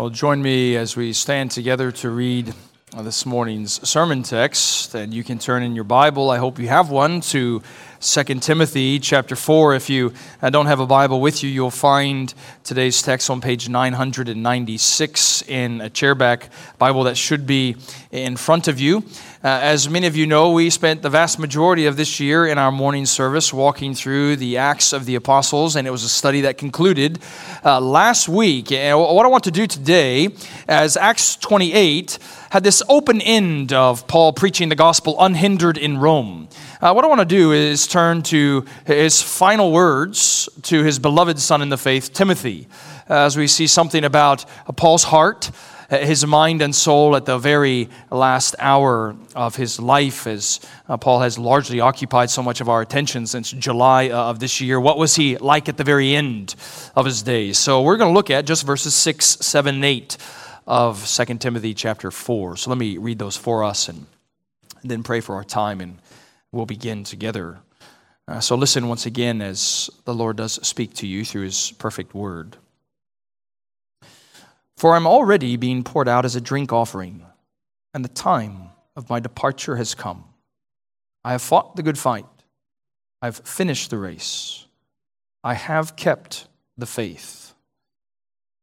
Well, join me as we stand together to read this morning's sermon text. And you can turn in your Bible, I hope you have one, to 2 Timothy chapter 4. If you uh, don't have a Bible with you, you'll find today's text on page 996 in a chairback Bible that should be in front of you. Uh, as many of you know, we spent the vast majority of this year in our morning service walking through the Acts of the Apostles, and it was a study that concluded uh, last week. And what I want to do today, as Acts 28 had this open end of Paul preaching the gospel unhindered in Rome. Uh, what I want to do is turn to his final words to his beloved son in the faith, Timothy, as we see something about Paul's heart, his mind and soul at the very last hour of his life, as uh, Paul has largely occupied so much of our attention since July uh, of this year. What was he like at the very end of his days? So we're going to look at just verses 6, 7, 8 of 2 Timothy chapter 4. So let me read those for us and then pray for our time and we'll begin together. Uh, so listen once again as the Lord does speak to you through his perfect word. For I'm already being poured out as a drink offering, and the time of my departure has come. I have fought the good fight. I've finished the race. I have kept the faith.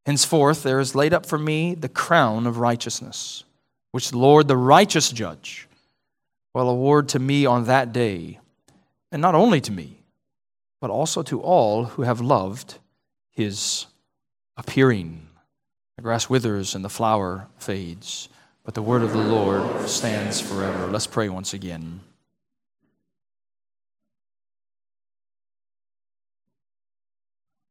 Henceforth, there is laid up for me the crown of righteousness, which the Lord, the righteous judge, will award to me on that day, and not only to me, but also to all who have loved his appearing. The grass withers and the flower fades, but the word of the Lord stands forever. Let's pray once again.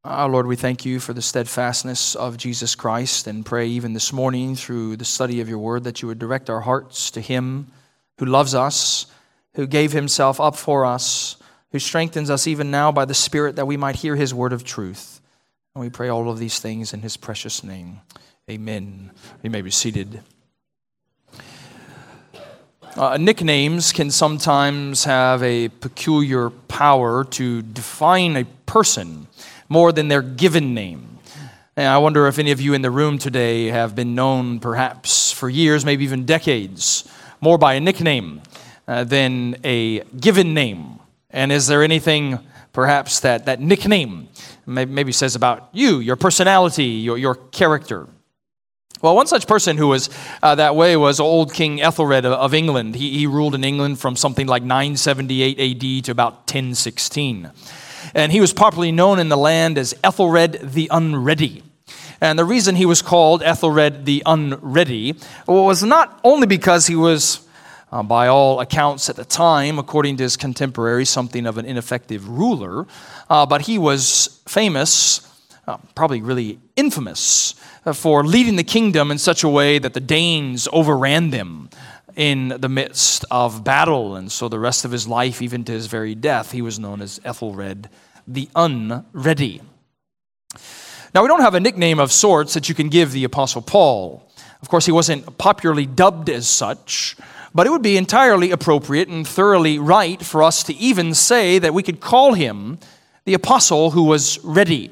Our Lord, we thank you for the steadfastness of Jesus Christ and pray even this morning through the study of your word that you would direct our hearts to him who loves us, who gave himself up for us, who strengthens us even now by the Spirit that we might hear his word of truth. And we pray all of these things in his precious name. Amen. You may be seated. Uh, nicknames can sometimes have a peculiar power to define a person more than their given name. And I wonder if any of you in the room today have been known perhaps for years, maybe even decades, more by a nickname uh, than a given name? And is there anything perhaps that that nickname maybe says about you, your personality, your, your character? Well, one such person who was uh, that way was old King Ethelred of England. He, he ruled in England from something like 978 AD to about 1016. And he was popularly known in the land as Ethelred the Unready. And the reason he was called Ethelred the Unready was not only because he was, uh, by all accounts at the time, according to his contemporaries, something of an ineffective ruler, uh, but he was famous, uh, probably really infamous, uh, for leading the kingdom in such a way that the Danes overran them in the midst of battle. And so the rest of his life, even to his very death, he was known as Ethelred the Unready. Now, we don't have a nickname of sorts that you can give the Apostle Paul. Of course, he wasn't popularly dubbed as such, but it would be entirely appropriate and thoroughly right for us to even say that we could call him the apostle who was ready.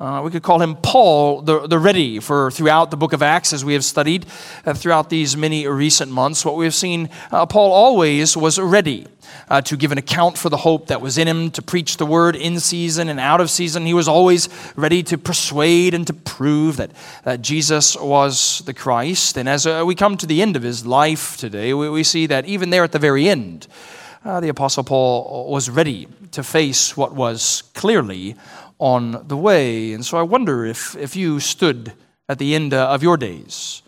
Uh, we could call him Paul the, the Ready for throughout the book of Acts, as we have studied uh, throughout these many recent months. What we have seen, uh, Paul always was ready uh, to give an account for the hope that was in him, to preach the word in season and out of season. He was always ready to persuade and to prove that, that Jesus was the Christ. And as uh, we come to the end of his life today, we, we see that even there at the very end, uh, the Apostle Paul was ready to face what was clearly on the way. And so I wonder if, if you stood at the end uh, of your days,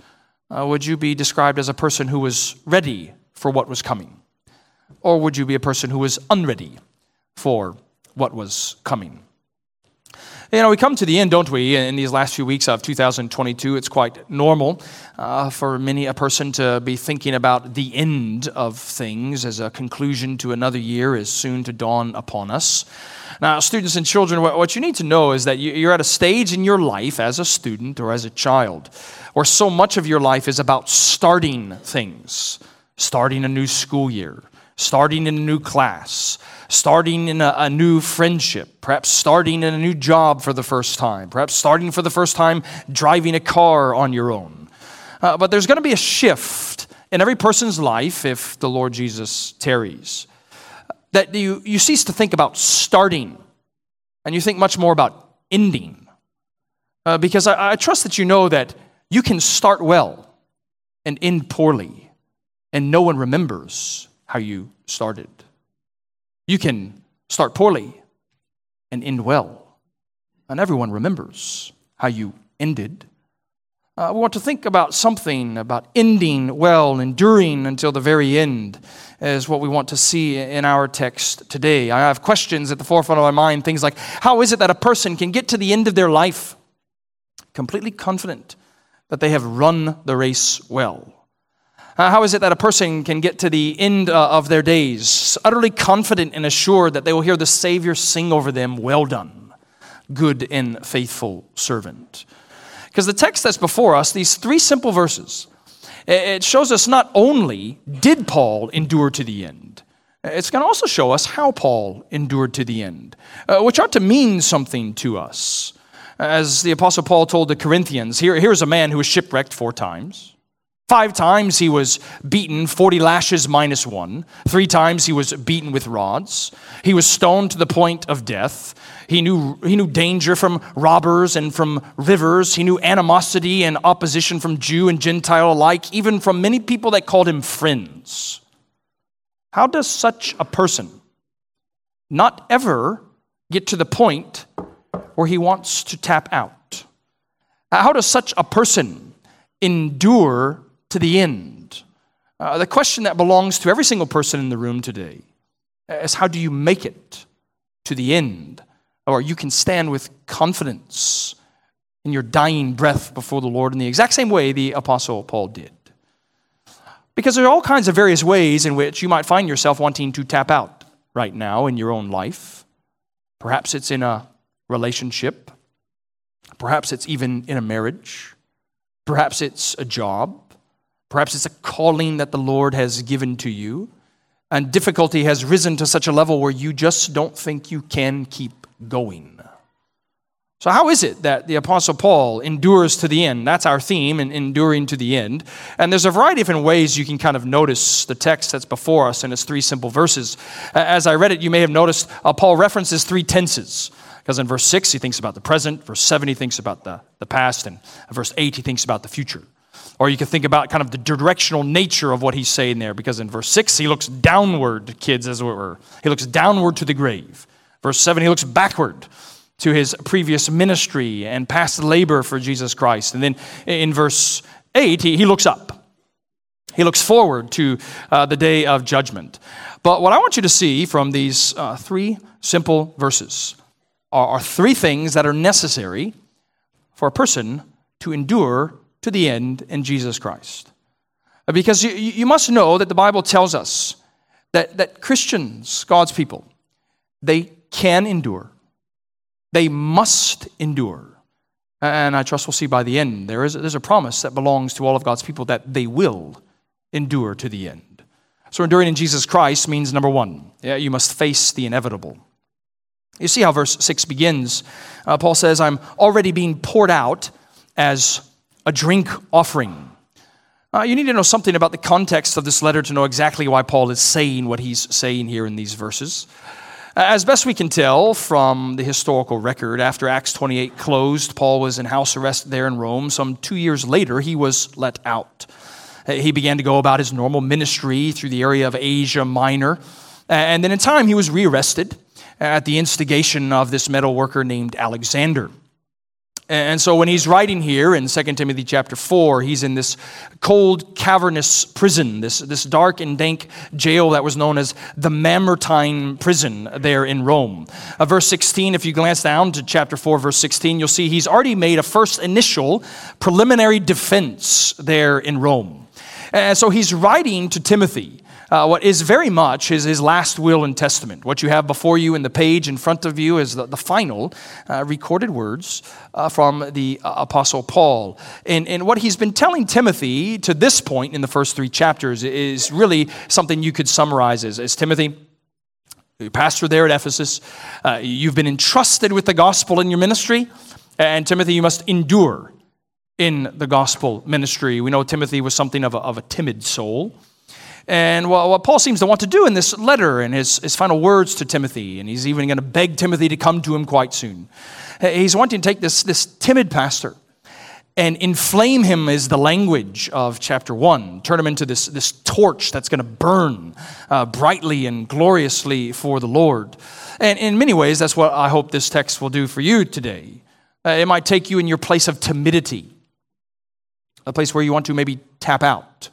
uh, would you be described as a person who was ready for what was coming? Or would you be a person who was unready for what was coming? You know, we come to the end, don't we, in these last few weeks of 2022. It's quite normal uh, for many a person to be thinking about the end of things as a conclusion to another year is soon to dawn upon us. Now, students and children, what you need to know is that you're at a stage in your life as a student or as a child where so much of your life is about starting things, starting a new school year, starting in a new class, starting in a, a, new friendship, perhaps starting in a new job for the first time, perhaps starting for the first time driving a car on your own. Uh, but there's going to be a shift in every person's life if the Lord Jesus tarries. That you, you cease to think about starting and you think much more about ending. Uh, because I, I trust that you know that you can start well and end poorly, and no one remembers how you started. You can start poorly and end well, and everyone remembers how you ended. Uh, we want to think about something about ending well, enduring until the very end, is what we want to see in our text today. I have questions at the forefront of my mind, things like how is it that a person can get to the end of their life completely confident that they have run the race well? Uh, how is it that a person can get to the end uh, of their days utterly confident and assured that they will hear the Savior sing over them, Well done, good and faithful servant? Because the text that's before us, these three simple verses, it shows us not only did Paul endure to the end, it's going to also show us how Paul endured to the end, uh, which ought to mean something to us. As the Apostle Paul told the Corinthians, here, here's a man who was shipwrecked four times. Five times he was beaten, 40 lashes minus one. Three times he was beaten with rods. He was stoned to the point of death. He knew, he knew danger from robbers and from rivers. He knew animosity and opposition from Jew and Gentile alike, even from many people that called him friends. How does such a person not ever get to the point where he wants to tap out? How does such a person endure to the end. Uh, the question that belongs to every single person in the room today is how do you make it to the end? Or you can stand with confidence in your dying breath before the Lord in the exact same way the Apostle Paul did. Because there are all kinds of various ways in which you might find yourself wanting to tap out right now in your own life. Perhaps it's in a relationship. Perhaps it's even in a marriage. Perhaps it's a job. Perhaps it's a calling that the Lord has given to you, and difficulty has risen to such a level where you just don't think you can keep going. So, how is it that the Apostle Paul endures to the end? That's our theme, in enduring to the end. And there's a variety of different ways you can kind of notice the text that's before us in its three simple verses. As I read it, you may have noticed uh, Paul references three tenses. Because in verse 6, he thinks about the present, verse 7, he thinks about the, the past, and verse 8, he thinks about the future. Or you can think about kind of the directional nature of what he's saying there, because in verse 6, he looks downward, kids, as it were. He looks downward to the grave. Verse 7, he looks backward to his previous ministry and past labor for Jesus Christ. And then in verse 8, he, he looks up. He looks forward to uh, the day of judgment. But what I want you to see from these uh, three simple verses are, are three things that are necessary for a person to endure to the end in Jesus Christ. Because you, you must know that the Bible tells us that, that Christians, God's people, they can endure. They must endure. And I trust we'll see by the end, there is, there's a promise that belongs to all of God's people that they will endure to the end. So enduring in Jesus Christ means number one, yeah, you must face the inevitable. You see how verse 6 begins. Uh, Paul says, I'm already being poured out as a drink offering. Uh, you need to know something about the context of this letter to know exactly why Paul is saying what he's saying here in these verses. Uh, as best we can tell from the historical record, after Acts 28 closed, Paul was in house arrest there in Rome. Some two years later, he was let out. He began to go about his normal ministry through the area of Asia Minor. And then in time, he was rearrested at the instigation of this metal worker named Alexander. And so when he's writing here in 2 Timothy chapter 4, he's in this cold, cavernous prison, this, this dark and dank jail that was known as the Mamertine prison there in Rome. Uh, verse 16, if you glance down to chapter 4, verse 16, you'll see he's already made a first initial preliminary defense there in Rome. And so he's writing to Timothy uh, what is very much his, his last will and testament. What you have before you in the page in front of you is the, the final uh, recorded words uh, from the uh, Apostle Paul. And, and what he's been telling Timothy to this point in the first three chapters is really something you could summarize as, as Timothy, pastor there at Ephesus, uh, you've been entrusted with the gospel in your ministry, and Timothy, you must endure in the gospel ministry. We know Timothy was something of a, of a timid soul. And what Paul seems to want to do in this letter and his, his final words to Timothy, and he's even going to beg Timothy to come to him quite soon. He's wanting to take this, this timid pastor and inflame him is the language of chapter 1 turn him into this, this torch that's going to burn uh, brightly and gloriously for the lord and in many ways that's what i hope this text will do for you today uh, it might take you in your place of timidity a place where you want to maybe tap out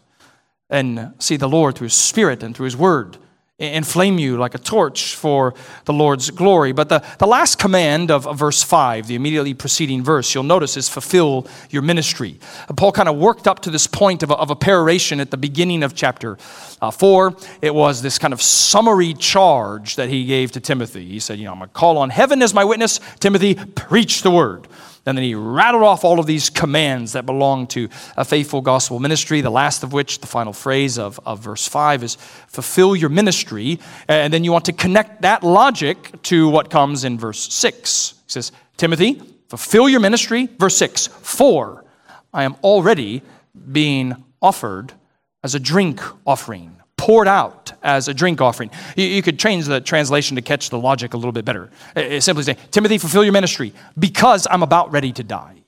and see the Lord through His Spirit and through His Word inflame you like a torch for the Lord's glory. But the, the last command of, of, verse 5, the immediately preceding verse, you'll notice is fulfill your ministry. Paul kind of worked up to this point of a, of a peroration at the beginning of chapter uh, 4. It was this kind of summary charge that he gave to Timothy. He said, You know, I'm going to call on heaven as my witness. Timothy, preach the word. And then he rattled off all of these commands that belong to a faithful gospel ministry, the last of which, the final phrase of, of verse 5, is fulfill your ministry. And then you want to connect that logic to what comes in verse 6. He says, Timothy, fulfill your ministry. Verse 6, for I am already being offered as a drink offering poured out as a drink offering. You, you, could change the translation to catch the logic a little bit better. It, simply say, Timothy, fulfill your ministry because I'm about ready to die.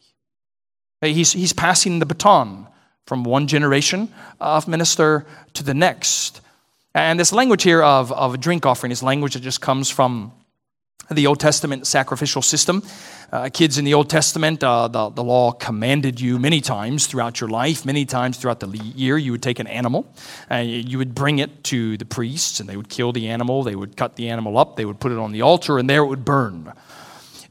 He's, he's passing the baton from one generation of minister to the next. And this language here of, of a drink offering is language that just comes from the Old Testament sacrificial system. Uh, kids in the Old Testament, uh, the, the law commanded you many times throughout your life, many times throughout the year, you would take an animal, and you would bring it to the priests, and they would kill the animal, they would cut the animal up, they would put it on the altar, and there it would burn.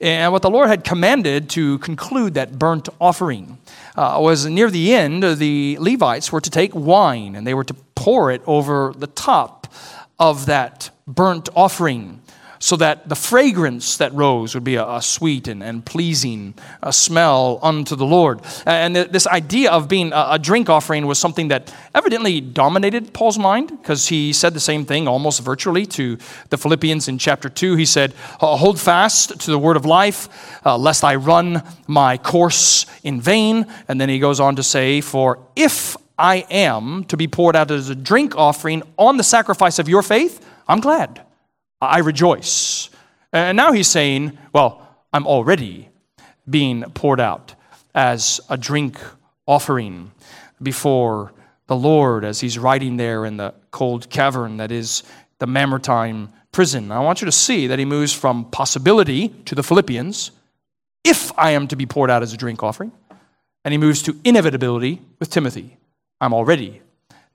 And what the Lord had commanded to conclude that burnt offering uh, was near the end, the Levites were to take wine and they were to pour it over the top of that burnt offering so that the fragrance that rose would be a, a sweet and, and pleasing a smell unto the Lord. And this idea of being a, a drink offering was something that evidently dominated Paul's mind because he said the same thing almost virtually to the Philippians in chapter 2. He said, Hold fast to the word of life, uh, lest I run my course in vain. And then he goes on to say, For if I am to be poured out as a drink offering on the sacrifice of your faith, I'm glad. I rejoice. And now he's saying, Well, I'm already being poured out as a drink offering before the Lord as he's riding there in the cold cavern that is the Mamertine prison. I want you to see that he moves from possibility to the Philippians, if I am to be poured out as a drink offering, and he moves to inevitability with Timothy. I'm already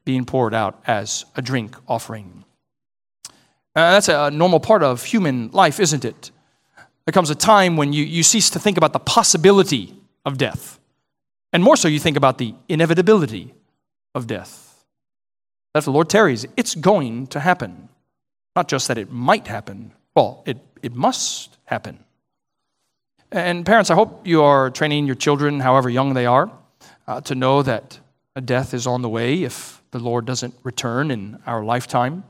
being poured out as a drink offering. Uh, that's a normal part of human life, isn't it? There comes a time when you, you cease to think about the possibility of death. And more so, you think about the inevitability of death. That if the Lord tarries, it's going to happen. Not just that it might happen, well, it, it must happen. And parents, I hope you are training your children, however young they are, uh, to know that a death is on the way if the Lord doesn't return in our lifetime.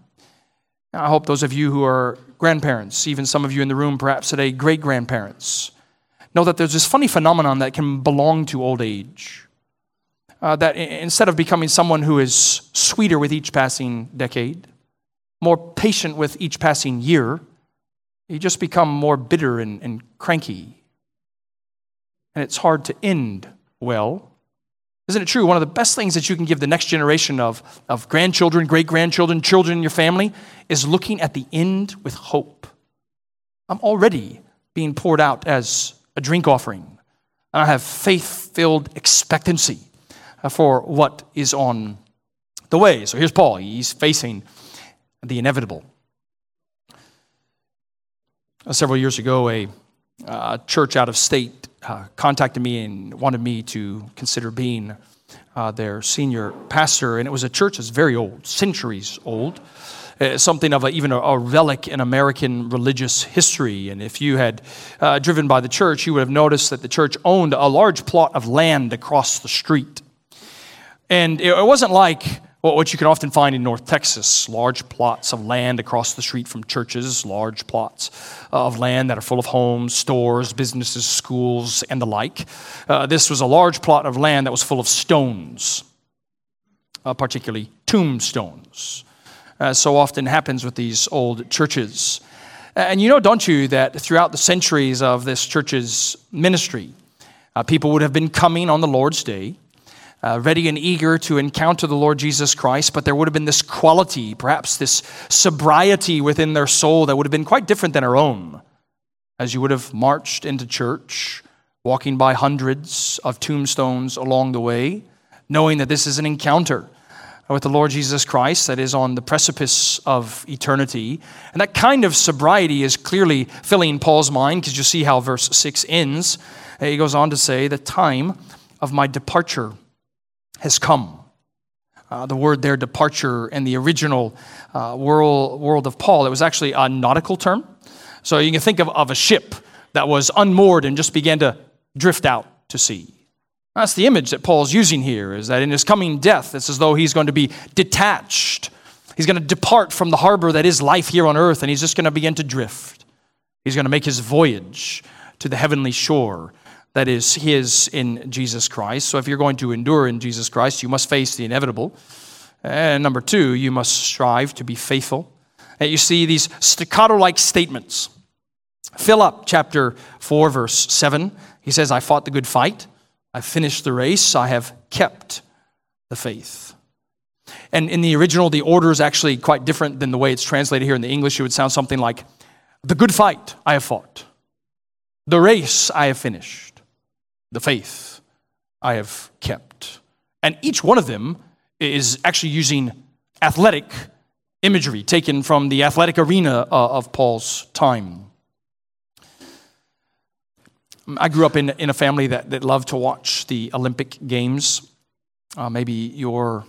I hope those of you who are grandparents, even some of you in the room perhaps today, great grandparents, know that there's this funny phenomenon that can belong to old age. Uh, that instead of becoming someone who is sweeter with each passing decade, more patient with each passing year, you just become more bitter and, and cranky. And it's hard to end well. Isn't it true? One of the best things that you can give the next generation of, of grandchildren, great grandchildren, children in your family is looking at the end with hope. I'm already being poured out as a drink offering. And I have faith filled expectancy uh, for what is on the way. So here's Paul. He's facing the inevitable. Uh, several years ago, a, a church out of state uh, contacted me and wanted me to consider being uh, their senior pastor, and it was a church that's very old, centuries old. Uh, something of a, even a, a, relic in American religious history. And if you had uh, driven by the church, you would have noticed that the church owned a large plot of land across the street. And it, it wasn't like what you can often find in North Texas large plots of land across the street from churches, large plots of land that are full of homes, stores, businesses, schools, and the like. Uh, this was a large plot of land that was full of stones, uh, particularly tombstones, as so often happens with these old churches. And you know, don't you, that throughout the centuries of this church's ministry, uh, people would have been coming on the Lord's day uh, ready and eager to encounter the Lord Jesus Christ, but there would have been this quality, perhaps this sobriety within their soul that would have been quite different than our own. As you would have marched into church, walking by hundreds of tombstones along the way, knowing that this is an encounter with the Lord Jesus Christ that is on the precipice of eternity. And that kind of sobriety is clearly filling Paul's mind because you see how verse 6 ends. He goes on to say, The time of my departure has come. Uh, the word there, departure, in the original uh, world, world of Paul, it was actually a nautical term. So you can think of, of a ship that was unmoored and just began to drift out to sea. That's the image that Paul's using here, is that in his coming death, it's as though he's going to be detached. He's going to depart from the harbor that is life here on earth, and he's just going to begin to drift. He's going to make his voyage to the heavenly shore that is his in Jesus Christ. So if you're going to endure in Jesus Christ, you must face the inevitable. And number two, you must strive to be faithful. And you see these staccato like statements. Philip chapter 4, verse 7, he says, I fought the good fight, I finished the race, I have kept the faith. And in the original, the order is actually quite different than the way it's translated here in the English. It would sound something like, The good fight I have fought, the race I have finished the faith I have kept. And each one of them is actually using athletic imagery taken from the athletic arena uh, of Paul's time. I grew up in, in a family that, that loved to watch the Olympic Games. Uh, maybe your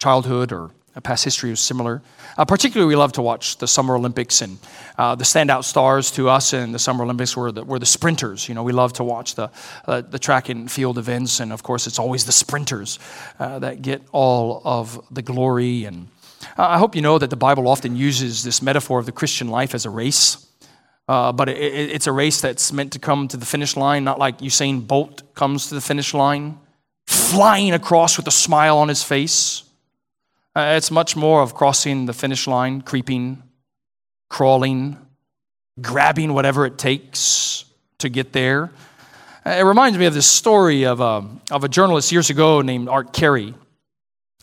childhood or past history was similar. Uh, particularly, we love to watch the Summer Olympics, and uh, the standout stars to us in the Summer Olympics were the, were the sprinters. You know, we love to watch the, uh, the track and field events, and of course, it's always the sprinters uh, that get all of the glory. And uh, I hope you know that the Bible often uses this metaphor of the Christian life as a race. Uh, but it, it, it's a race that's meant to come to the finish line, not like Usain Bolt comes to the finish line, flying across with a smile on his face. Uh, it's much more of crossing the finish line, creeping, crawling, grabbing whatever it takes to get there. Uh, it reminds me of this story of a, of a journalist years ago named Art Carey,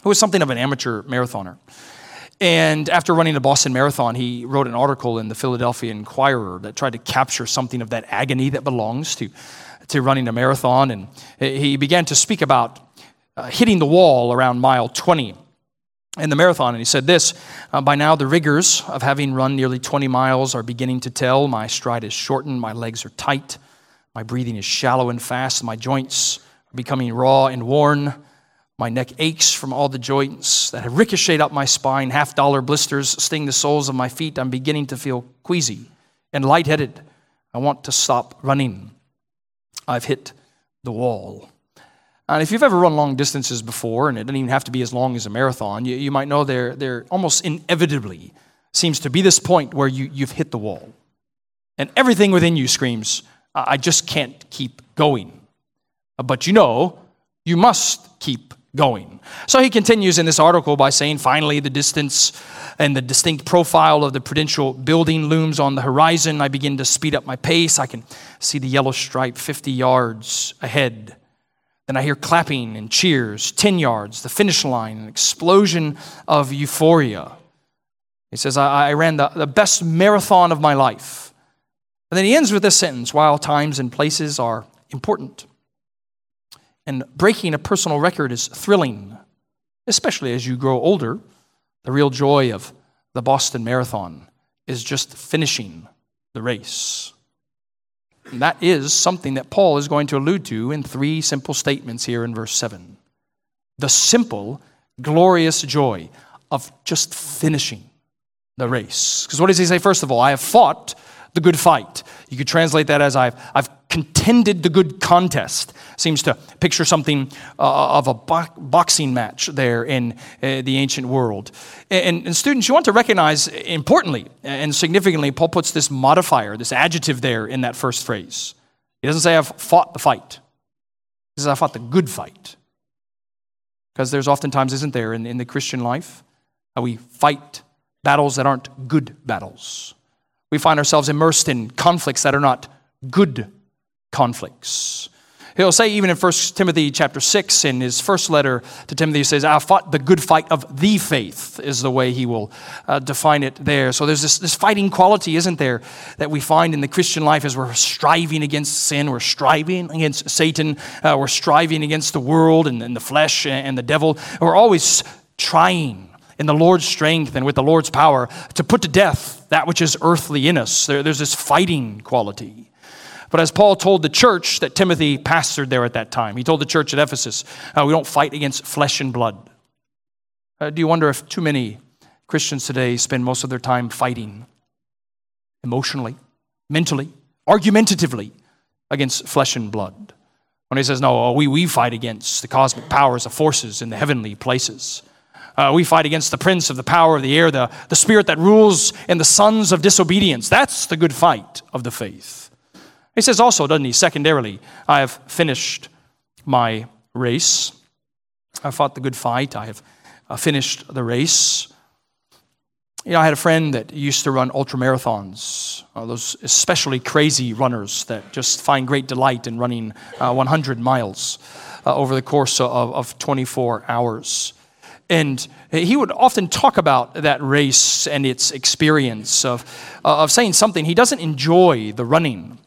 who was something of an amateur marathoner. And after running the Boston Marathon, he wrote an article in the Philadelphia Inquirer that tried to capture something of that agony that belongs to, to running a marathon. And he began to speak about uh, hitting the wall around mile 20 in the marathon. And he said this uh, By now, the rigors of having run nearly 20 miles are beginning to tell. My stride is shortened, my legs are tight, my breathing is shallow and fast, my joints are becoming raw and worn. My neck aches from all the joints that have ricocheted up my spine. Half dollar blisters sting the soles of my feet. I'm beginning to feel queasy and lightheaded. I want to stop running. I've hit the wall. And if you've ever run long distances before, and it doesn't even have to be as long as a marathon, you, you might know there, there almost inevitably seems to be this point where you, you've hit the wall. And everything within you screams, I just can't keep going. But you know, you must keep going. So he continues in this article by saying, finally, the distance and the distinct profile of the Prudential building looms on the horizon. I begin to speed up my pace. I can see the yellow stripe 50 yards ahead. Then I hear clapping and cheers, 10 yards, the finish line, an explosion of euphoria. He says, I, I ran the, the best marathon of my life. And then he ends with this sentence while times and places are important. And breaking a personal record is thrilling, especially as you grow older. The real joy of the Boston Marathon is just finishing the race. And that is something that Paul is going to allude to in three simple statements here in verse 7. the simple, glorious joy of just finishing the race. Because what does he say, first of all? I have fought the good fight. You could translate that as I've, I've contended the good contest. Seems to picture something uh, of a bo- boxing match there in uh, the ancient world. And, and, students, you want to recognize importantly and significantly, Paul puts this modifier, this adjective there in that first phrase. He doesn't say, I've fought the fight. He says, I fought the good fight. Because there's oftentimes, isn't there, in, in the Christian life, we fight battles that aren't good battles. We find ourselves immersed in conflicts that are not good conflicts. He'll say even in 1 Timothy chapter 6, in his first letter to Timothy, he says, I fought the good fight of the faith, is the way he will uh, define it there. So there's this, this fighting quality, isn't there, that we find in the Christian life as we're striving against sin, we're striving against Satan, uh, we're striving against the world and, and the flesh and the devil. We're always trying in the Lord's strength and with the Lord's power to put to death that which is earthly in us. There, there's this fighting quality. But as Paul told the church that Timothy pastored there at that time, he told the church at Ephesus, uh, we don't fight against flesh and blood. Uh, do you wonder if too many Christians today spend most of their time fighting emotionally, mentally, argumentatively against flesh and blood? When he says, no, we, we fight against the cosmic powers the forces in the heavenly places. Uh, we fight against the prince of the power of the air, the, the spirit that rules in the sons of disobedience. That's the good fight of the faith. He says also, doesn't he, secondarily, I have finished my race. I fought the good fight. I have uh, finished the race. You know, I had a friend that used to run ultra marathons, uh, those especially crazy runners that just find great delight in running uh, 100 miles uh, over the course of, of 24 hours. And he would often talk about that race and its experience of, uh, of saying something. He doesn't enjoy the running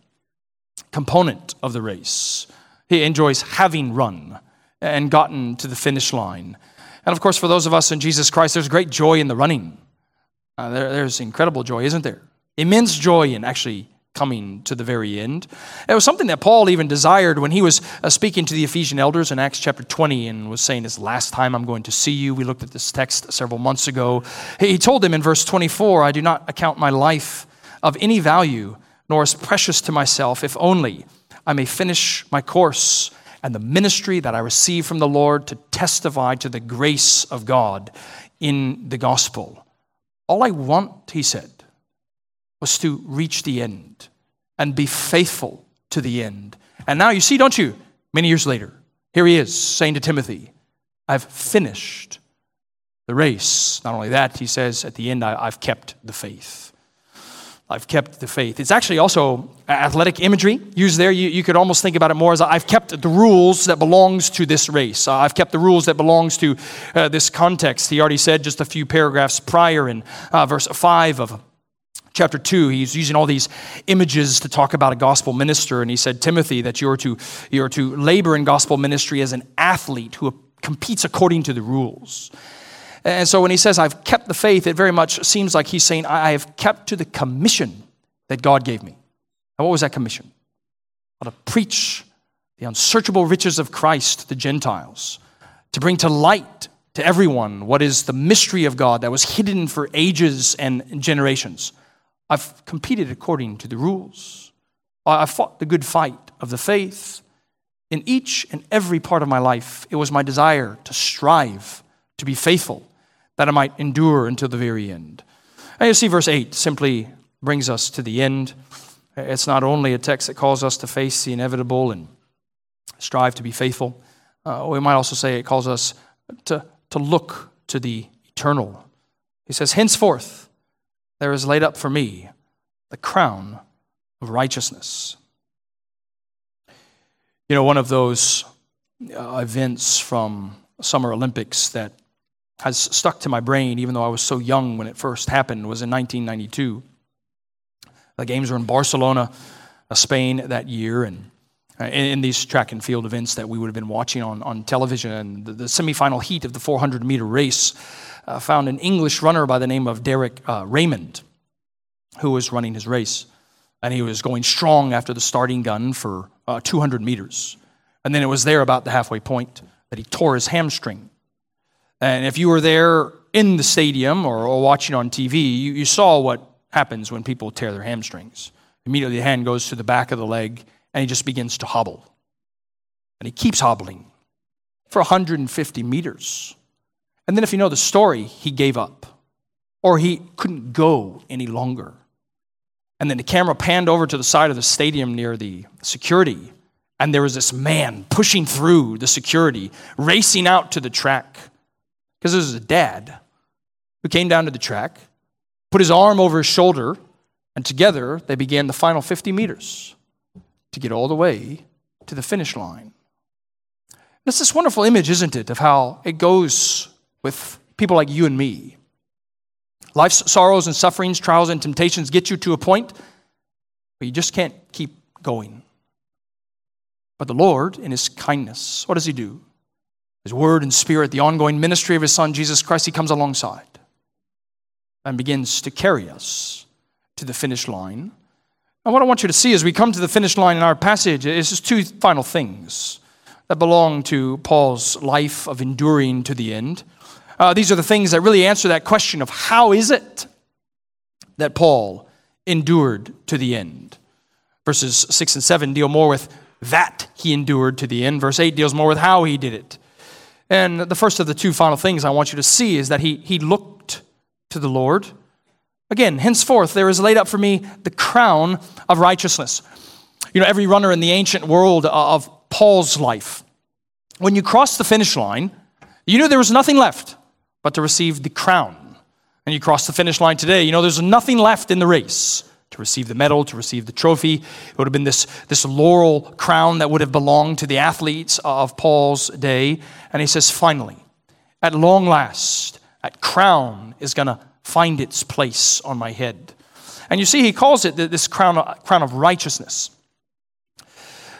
component of the race. He enjoys having run and gotten to the finish line. And of course, for those of us in Jesus Christ, there's great joy in the running. Uh, there, there's incredible joy, isn't there? Immense joy in actually coming to the very end. It was something that Paul even desired when he was uh, speaking to the Ephesian elders in Acts chapter 20 and was saying, This last time I'm going to see you. We looked at this text several months ago. He told them in verse 24, I do not account my life of any value nor as precious to myself, if only I may finish my course and the ministry that I receive from the Lord to testify to the grace of God in the gospel. All I want, he said, was to reach the end and be faithful to the end. And now you see, don't you? Many years later, here he is saying to Timothy, I've finished the race. Not only that, he says at the end, I've kept the faith. I've kept the faith. It's actually also athletic imagery used there. You, you could almost think about it more as I've kept the rules that belongs to this race. Uh, I've kept the rules that belongs to uh, this context. He already said just a few paragraphs prior in uh, verse 5 of chapter 2 he's using all these images to talk about a gospel minister and he said timothy that you're to, you're to labor in gospel ministry as an athlete who competes according to the rules and so when he says, I've kept the faith, it very much seems like he's saying, I have kept to the commission that God gave me. And what was that commission? To preach the unsearchable riches of Christ to the Gentiles, to bring to light to everyone what is the mystery of God that was hidden for ages and generations. I've competed according to the rules. I've fought the good fight of the faith. In each and every part of my life, it was my desire to strive to be faithful, that I might endure until the very end. And you see, verse 8 simply brings us to the end. It's not only a text that calls us to face the inevitable and strive to be faithful, uh, we might also say it calls us to, to look to the eternal. He says, Henceforth, there is laid up for me the crown of righteousness. You know, one of those uh, events from Summer Olympics that has stuck to my brain, even though I was so young when it first happened, was in 1992. The games were in Barcelona, uh, Spain that year, and uh, in, these track and field events that we would have been watching on, on television. And the, the semifinal heat of the 400 meter race uh, found an English runner by the name of Derek uh, Redmond, who was running his race. And he was going strong after the starting gun for uh, 200 meters. And then it was there about the halfway point that he tore his hamstring. And if you were there in the stadium or, or watching on TV, you, you saw what happens when people tear their hamstrings. Immediately, the hand goes to the back of the leg and he just begins to hobble. And he keeps hobbling for 150 meters. And then, if you know the story, he gave up or he couldn't go any longer. And then the camera panned over to the side of the stadium near the security, and there was this man pushing through the security, racing out to the track. Because this was a dad who came down to the track, put his arm over his shoulder, and together they began the final 50 meters to get all the way to the finish line. It's this wonderful image, isn't it, of how it goes with people like you and me. Life's sorrows and sufferings, trials and temptations get you to a point where you just can't keep going. But the Lord, in His kindness, what does He do? His word and spirit, the ongoing ministry of His Son, Jesus Christ, He comes alongside and begins to carry us to the finish line. And what I want you to see as we come to the finish line in our passage is just two final things that belong to Paul's life of enduring to the end. Uh, these are the things that really answer that question of how is it that Paul endured to the end. Verses 6 and 7 deal more with that he endured to the end. Verse 8 deals more with how he did it. And the first of the two final things I want you to see is that he, he looked to the Lord. Again, henceforth, there is laid up for me the crown of righteousness. You know, every runner in the ancient world of Paul's life, when you cross the finish line, you knew there was nothing left but to receive the crown. And you cross the finish line today, you know there's nothing left in the race to receive the medal, to receive the trophy. It would have been this, this laurel crown that would have belonged to the athletes of Paul's day. And he says, finally, at long last, that crown is going to find its place on my head. And you see, he calls it this crown, crown of righteousness.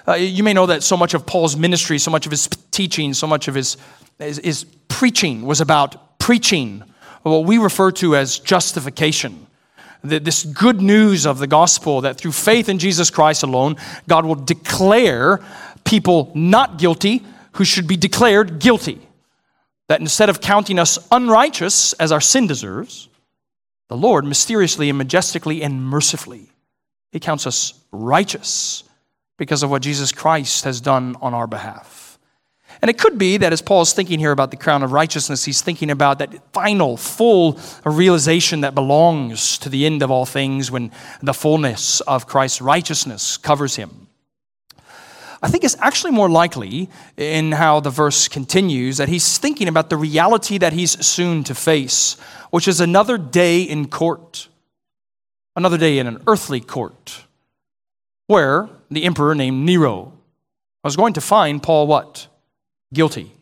Uh, you may know that so much of Paul's ministry, so much of his teaching, so much of his, his, his preaching was about preaching what we refer to as justification. This good news of the gospel that through faith in Jesus Christ alone, God will declare people not guilty who should be declared guilty. That instead of counting us unrighteous as our sin deserves, the Lord mysteriously and majestically and mercifully, He counts us righteous because of what Jesus Christ has done on our behalf. And it could be that as Paul is thinking here about the crown of righteousness, he's thinking about that final, full realization that belongs to the end of all things when the fullness of Christ's righteousness covers him. I think it's actually more likely in how the verse continues that he's thinking about the reality that he's soon to face, which is another day in court, another day in an earthly court, where the emperor named Nero was going to find Paul what? Guilty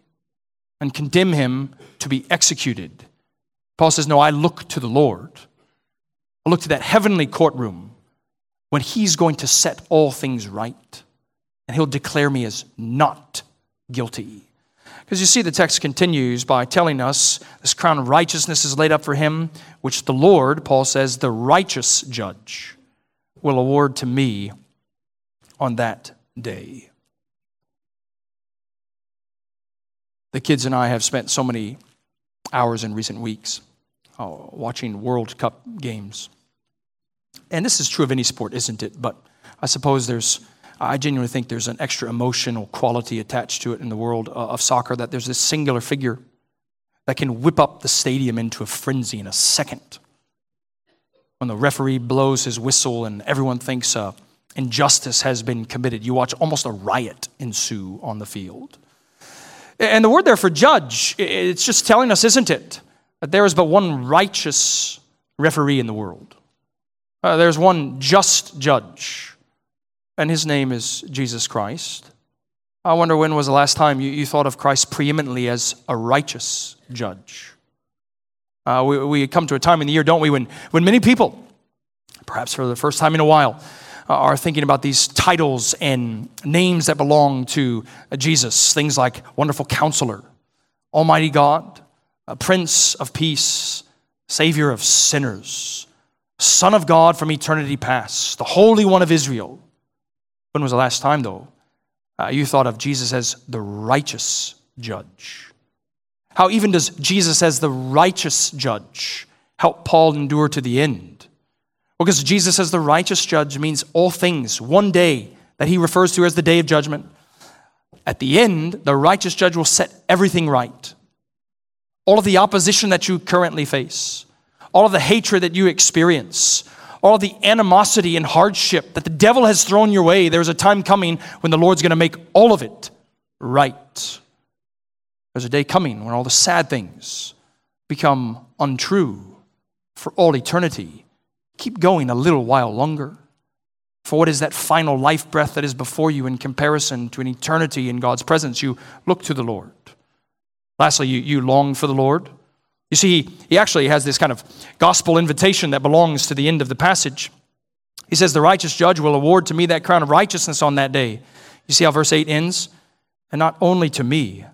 and condemn him to be executed. Paul says, No, I look to the Lord. I look to that heavenly courtroom when he's going to set all things right and he'll declare me as not guilty. Because you see, the text continues by telling us this crown of righteousness is laid up for him, which the Lord, Paul says, the righteous judge, will award to me on that day. The kids and I have spent so many hours in recent weeks uh, watching World Cup games. And this is true of any sport, isn't it? But I suppose there's, I genuinely think there's an extra emotional quality attached to it in the world uh, of soccer that there's this singular figure that can whip up the stadium into a frenzy in a second. When the referee blows his whistle and everyone thinks uh, injustice has been committed, you watch almost a riot ensue on the field. And the word there for judge, it's just telling us, isn't it, that there is but one righteous referee in the world. Uh, there's one just judge, and his name is Jesus Christ. I wonder when was the last time you, you thought of Christ preeminently as a righteous judge? Uh, we, we come to a time in the year, don't we, when, when many people, perhaps for the first time in a while, are thinking about these titles and names that belong to uh, Jesus. Things like Wonderful Counselor, Almighty God, Prince of Peace, Savior of sinners, Son of God from eternity past, the Holy One of Israel. When was the last time, though, uh, you thought of Jesus as the righteous judge? How even does Jesus, as the righteous judge, help Paul endure to the end? Because Jesus, as the righteous judge, means all things, one day that he refers to as the day of judgment. At the end, the righteous judge will set everything right. All of the opposition that you currently face, all of the hatred that you experience, all of the animosity and hardship that the devil has thrown your way, there's a time coming when the Lord's going to make all of it right. There's a day coming when all the sad things become untrue for all eternity. Keep going a little while longer. For what is that final life breath that is before you in comparison to an eternity in God's presence? You look to the Lord. Lastly, you, you long for the Lord. You see, he, he actually has this kind of gospel invitation that belongs to the end of the passage. He says, The righteous judge will award to me that crown of righteousness on that day. You see how verse 8 ends? And not only to me,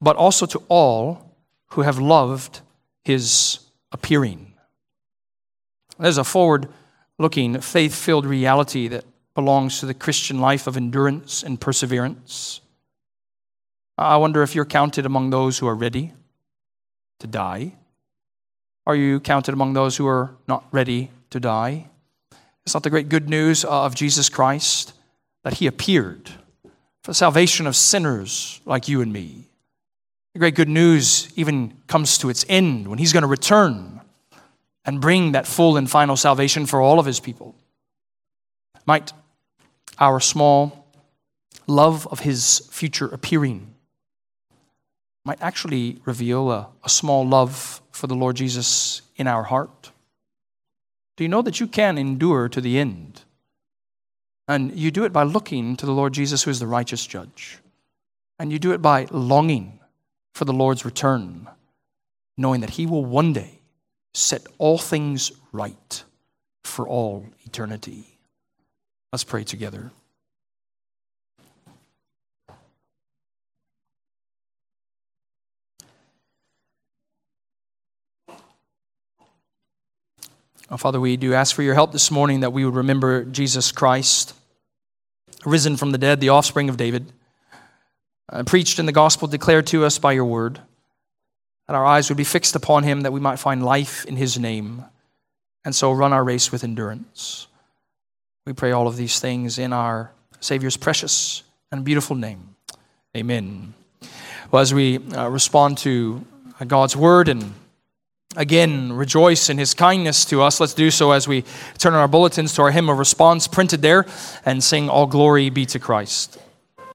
but also to all who have loved his appearing. There's a forward looking, faith filled reality that belongs to the Christian life of endurance and perseverance. I wonder if you're counted among those who are ready to die. Are you counted among those who are not ready to die? It's not the great good news of Jesus Christ that he appeared for the salvation of sinners like you and me. The great good news even comes to its end when he's going to return and bring that full and final salvation for all of his people. Might our small love of his future appearing might actually reveal a, a small love for the Lord Jesus in our heart? Do you know that you can endure to the end? And you do it by looking to the Lord Jesus, who is the righteous judge. And you do it by longing for the Lord's return, knowing that He will one day set all things right for all eternity. Let's pray together. Oh, Father, we do ask for your help this morning that we would remember Jesus Christ, risen from the dead, the offspring of David, uh, preached in the gospel, declared to us by your word, that our eyes would be fixed upon him, that we might find life in his name, and so run our race with endurance. We pray all of these things in our Savior's precious and beautiful name. Amen. Well, as we uh, respond to God's word and again rejoice in his kindness to us. Let's do so as we turn our bulletins to our hymn of response printed there and sing All Glory Be to Christ.